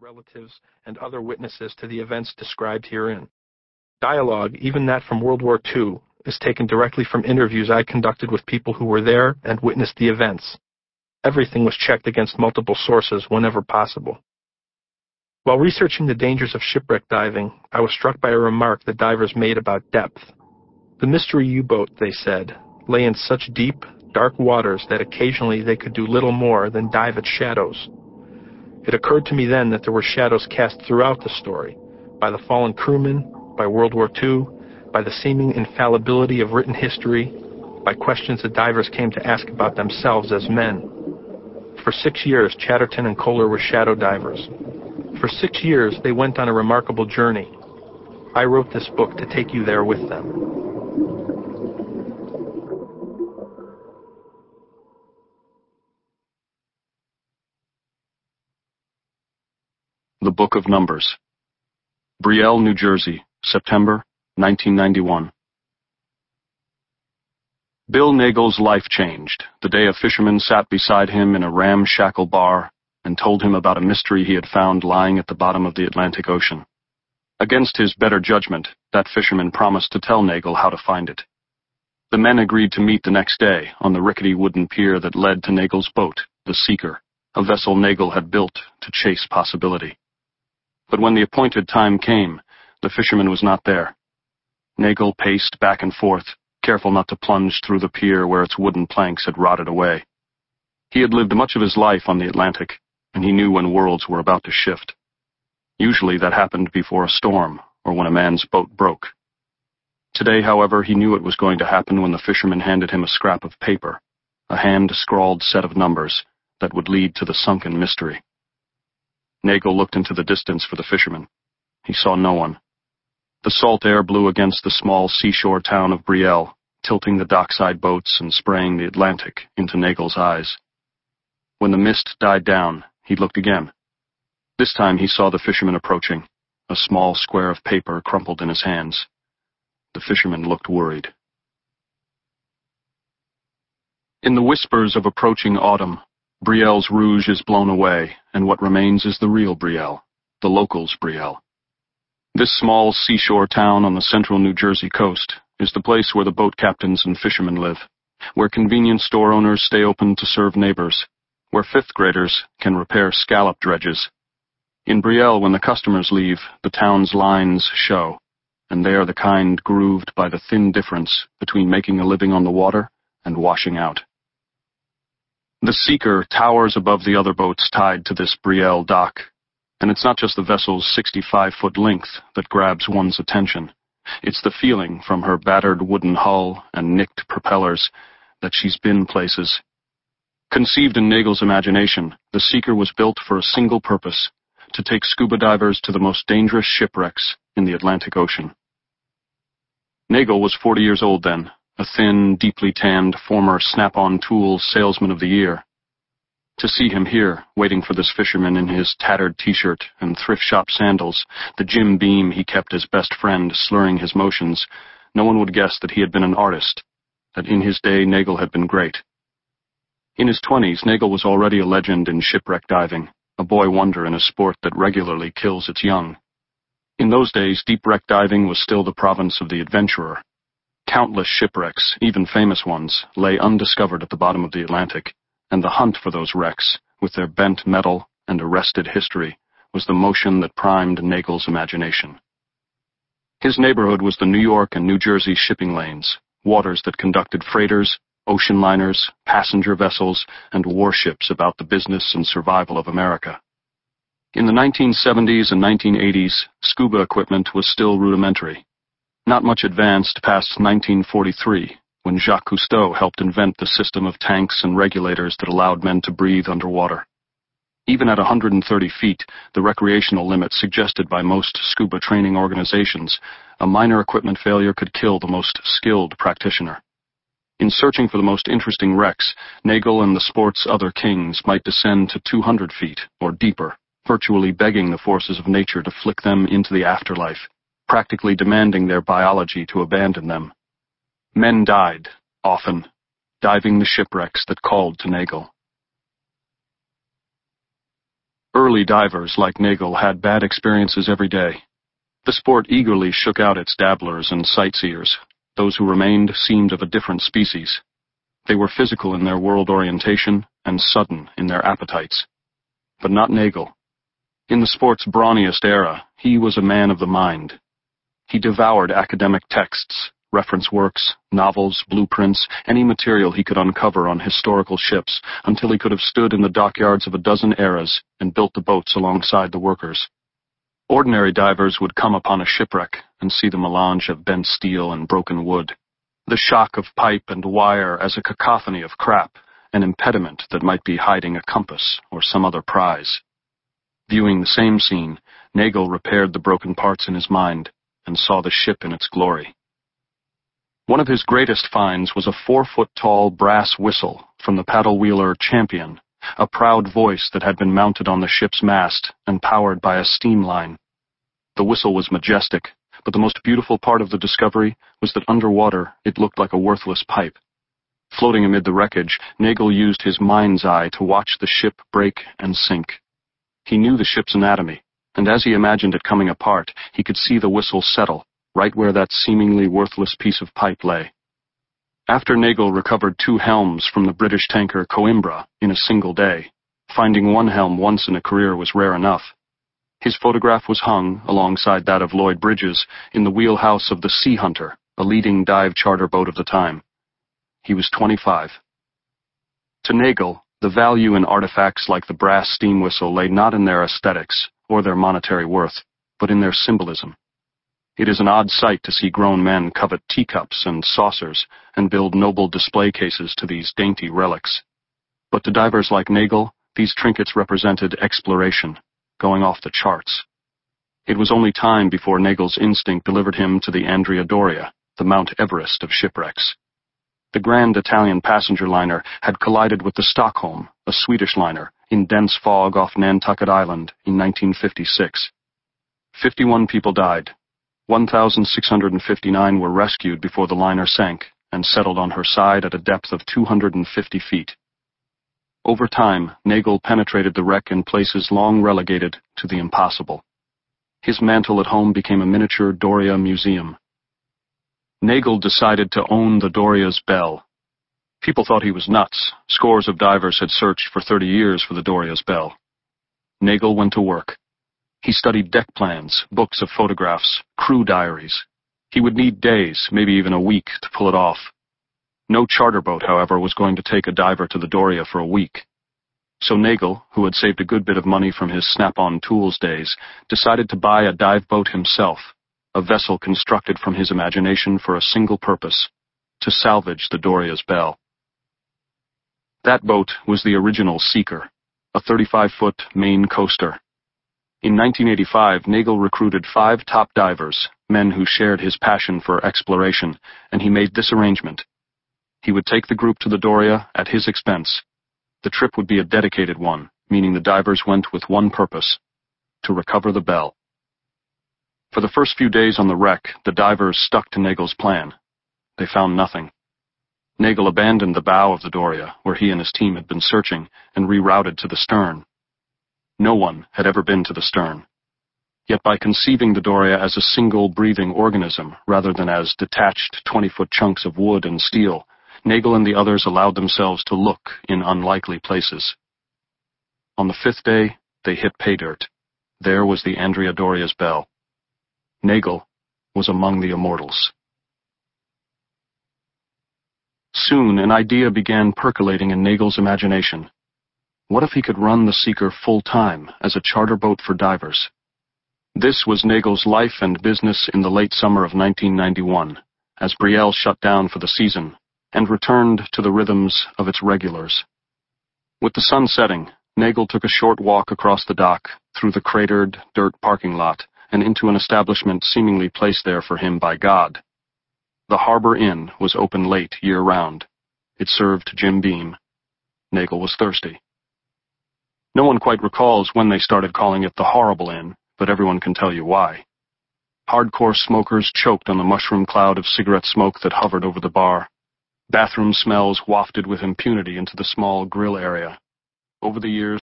relatives, and other witnesses to the events described herein. Dialogue, even that from World War II, is taken directly from interviews I conducted with people who were there and witnessed the events. Everything was checked against multiple sources whenever possible. While researching the dangers of shipwreck diving, I was struck by a remark the divers made about depth. The mystery U-boat, they said, lay in such deep, dark waters that occasionally they could do little more than dive at shadows. It occurred to me then that there were shadows cast throughout the story, by the fallen crewmen, by World War II, by the seeming infallibility of written history, by questions the divers came to ask about themselves as men. For six years, Chatterton and Kohler were shadow divers. For six years, they went on a remarkable journey. I wrote this book to take you there with them. Book of Numbers. Brielle, New Jersey, September 1991. Bill Nagel's life changed the day a fisherman sat beside him in a ramshackle bar and told him about a mystery he had found lying at the bottom of the Atlantic Ocean. Against his better judgment, that fisherman promised to tell Nagel how to find it. The men agreed to meet the next day on the rickety wooden pier that led to Nagel's boat, the Seeker, a vessel Nagel had built to chase possibility. But when the appointed time came, the fisherman was not there. Nagel paced back and forth, careful not to plunge through the pier where its wooden planks had rotted away. He had lived much of his life on the Atlantic, and he knew when worlds were about to shift. Usually that happened before a storm, or when a man's boat broke. Today, however, he knew it was going to happen when the fisherman handed him a scrap of paper, a hand-scrawled set of numbers that would lead to the sunken mystery. Nagel looked into the distance for the fisherman. He saw no one. The salt air blew against the small seashore town of Brielle, tilting the dockside boats and spraying the Atlantic into Nagel's eyes. When the mist died down, he looked again. This time he saw the fisherman approaching, a small square of paper crumpled in his hands. The fisherman looked worried. In the whispers of approaching autumn, Brielle's rouge is blown away, and what remains is the real Brielle, the locals' Brielle. This small seashore town on the central New Jersey coast is the place where the boat captains and fishermen live, where convenience store owners stay open to serve neighbors, where fifth graders can repair scallop dredges. In Brielle, when the customers leave, the town's lines show, and they are the kind grooved by the thin difference between making a living on the water and washing out. The Seeker towers above the other boats tied to this Brielle dock, and it's not just the vessel's 65-foot length that grabs one's attention. It's the feeling from her battered wooden hull and nicked propellers that she's been places. Conceived in Nagel's imagination, the Seeker was built for a single purpose, to take scuba divers to the most dangerous shipwrecks in the Atlantic Ocean. Nagel was 40 years old then, a thin, deeply tanned former Snap-on Tools Salesman of the Year. To see him here, waiting for this fisherman in his tattered t-shirt and thrift shop sandals, the Jim Beam he kept as best friend slurring his motions, no one would guess that he had been an artist, that in his day Nagel had been great. In his twenties, Nagel was already a legend in shipwreck diving, a boy wonder in a sport that regularly kills its young. In those days, deep wreck diving was still the province of the adventurer, Countless shipwrecks, even famous ones, lay undiscovered at the bottom of the Atlantic, and the hunt for those wrecks, with their bent metal and arrested history, was the motion that primed Nagel's imagination. His neighborhood was the New York and New Jersey shipping lanes, waters that conducted freighters, ocean liners, passenger vessels, and warships about the business and survival of America. In the 1970s and 1980s, scuba equipment was still rudimentary, not much advanced past 1943, when Jacques Cousteau helped invent the system of tanks and regulators that allowed men to breathe underwater. Even at 130 feet, the recreational limit suggested by most scuba training organizations, a minor equipment failure could kill the most skilled practitioner. In searching for the most interesting wrecks, Nagel and the sport's other kings might descend to 200 feet or deeper, virtually begging the forces of nature to flick them into the afterlife practically demanding their biology to abandon them. Men died, often, diving the shipwrecks that called to Nagel. Early divers like Nagel had bad experiences every day. The sport eagerly shook out its dabblers and sightseers. Those who remained seemed of a different species. They were physical in their world orientation and sudden in their appetites. But not Nagel. In the sport's brawniest era, he was a man of the mind. He devoured academic texts, reference works, novels, blueprints, any material he could uncover on historical ships, until he could have stood in the dockyards of a dozen eras and built the boats alongside the workers. Ordinary divers would come upon a shipwreck and see the melange of bent steel and broken wood, the shock of pipe and wire as a cacophony of crap, an impediment that might be hiding a compass or some other prize. Viewing the same scene, Nagel repaired the broken parts in his mind and saw the ship in its glory. One of his greatest finds was a four-foot-tall brass whistle from the paddle wheeler Champion, a proud voice that had been mounted on the ship's mast and powered by a steam line. The whistle was majestic, but the most beautiful part of the discovery was that underwater it looked like a worthless pipe. Floating amid the wreckage, Nagel used his mind's eye to watch the ship break and sink. He knew the ship's anatomy, and as he imagined it coming apart, he could see the whistle settle, right where that seemingly worthless piece of pipe lay. After Nagel recovered two helms from the British tanker Coimbra in a single day, finding one helm once in a career was rare enough. His photograph was hung, alongside that of Lloyd Bridges, in the wheelhouse of the Sea Hunter, a leading dive charter boat of the time. He was 25. To Nagel, the value in artifacts like the brass steam whistle lay not in their aesthetics or their monetary worth, but in their symbolism. It is an odd sight to see grown men covet teacups and saucers and build noble display cases to these dainty relics. But to divers like Nagel, these trinkets represented exploration, going off the charts. It was only time before Nagel's instinct delivered him to the Andrea Doria, the Mount Everest of shipwrecks. The grand Italian passenger liner had collided with the Stockholm, a Swedish liner, in dense fog off Nantucket Island in 1956. Fifty-one people died, 1,659 were rescued before the liner sank and settled on her side at a depth of 250 feet. Over time, Nagel penetrated the wreck in places long relegated to the impossible. His mantle at home became a miniature Doria museum. Nagel decided to own the Doria's bell. People thought he was nuts. Scores of divers had searched for 30 years for the Doria's bell. Nagel went to work. He studied deck plans, books of photographs, crew diaries. He would need days, maybe even a week, to pull it off. No charter boat, however, was going to take a diver to the Doria for a week. So Nagel, who had saved a good bit of money from his Snap-on Tools days, decided to buy a dive boat himself, a vessel constructed from his imagination for a single purpose, to salvage the Doria's bell. That boat was the original Seeker, a 35-foot Maine coaster. In 1985, Nagel recruited five top divers, men who shared his passion for exploration, and he made this arrangement. He would take the group to the Doria at his expense. The trip would be a dedicated one, meaning the divers went with one purpose, to recover the bell. For the first few days on the wreck, the divers stuck to Nagel's plan. They found nothing. Nagel abandoned the bow of the Doria, where he and his team had been searching, and rerouted to the stern. No one had ever been to the stern. Yet by conceiving the Doria as a single breathing organism, rather than as detached 20-foot chunks of wood and steel, Nagel and the others allowed themselves to look in unlikely places. On the fifth day, they hit pay dirt. There was the Andrea Doria's bell. Nagel was among the immortals. Soon an idea began percolating in Nagel's imagination. What if he could run the Seeker full-time as a charter boat for divers? This was Nagel's life and business in the late summer of 1991, as Brielle shut down for the season and returned to the rhythms of its regulars. With the sun setting, Nagel took a short walk across the dock, through the cratered, dirt parking lot, and into an establishment seemingly placed there for him by God. The Harbor Inn was open late year-round. It served Jim Beam. Nagel was thirsty. No one quite recalls when they started calling it the Horrible Inn, but everyone can tell you why. Hardcore smokers choked on the mushroom cloud of cigarette smoke that hovered over the bar. Bathroom smells wafted with impunity into the small grill area. Over the years,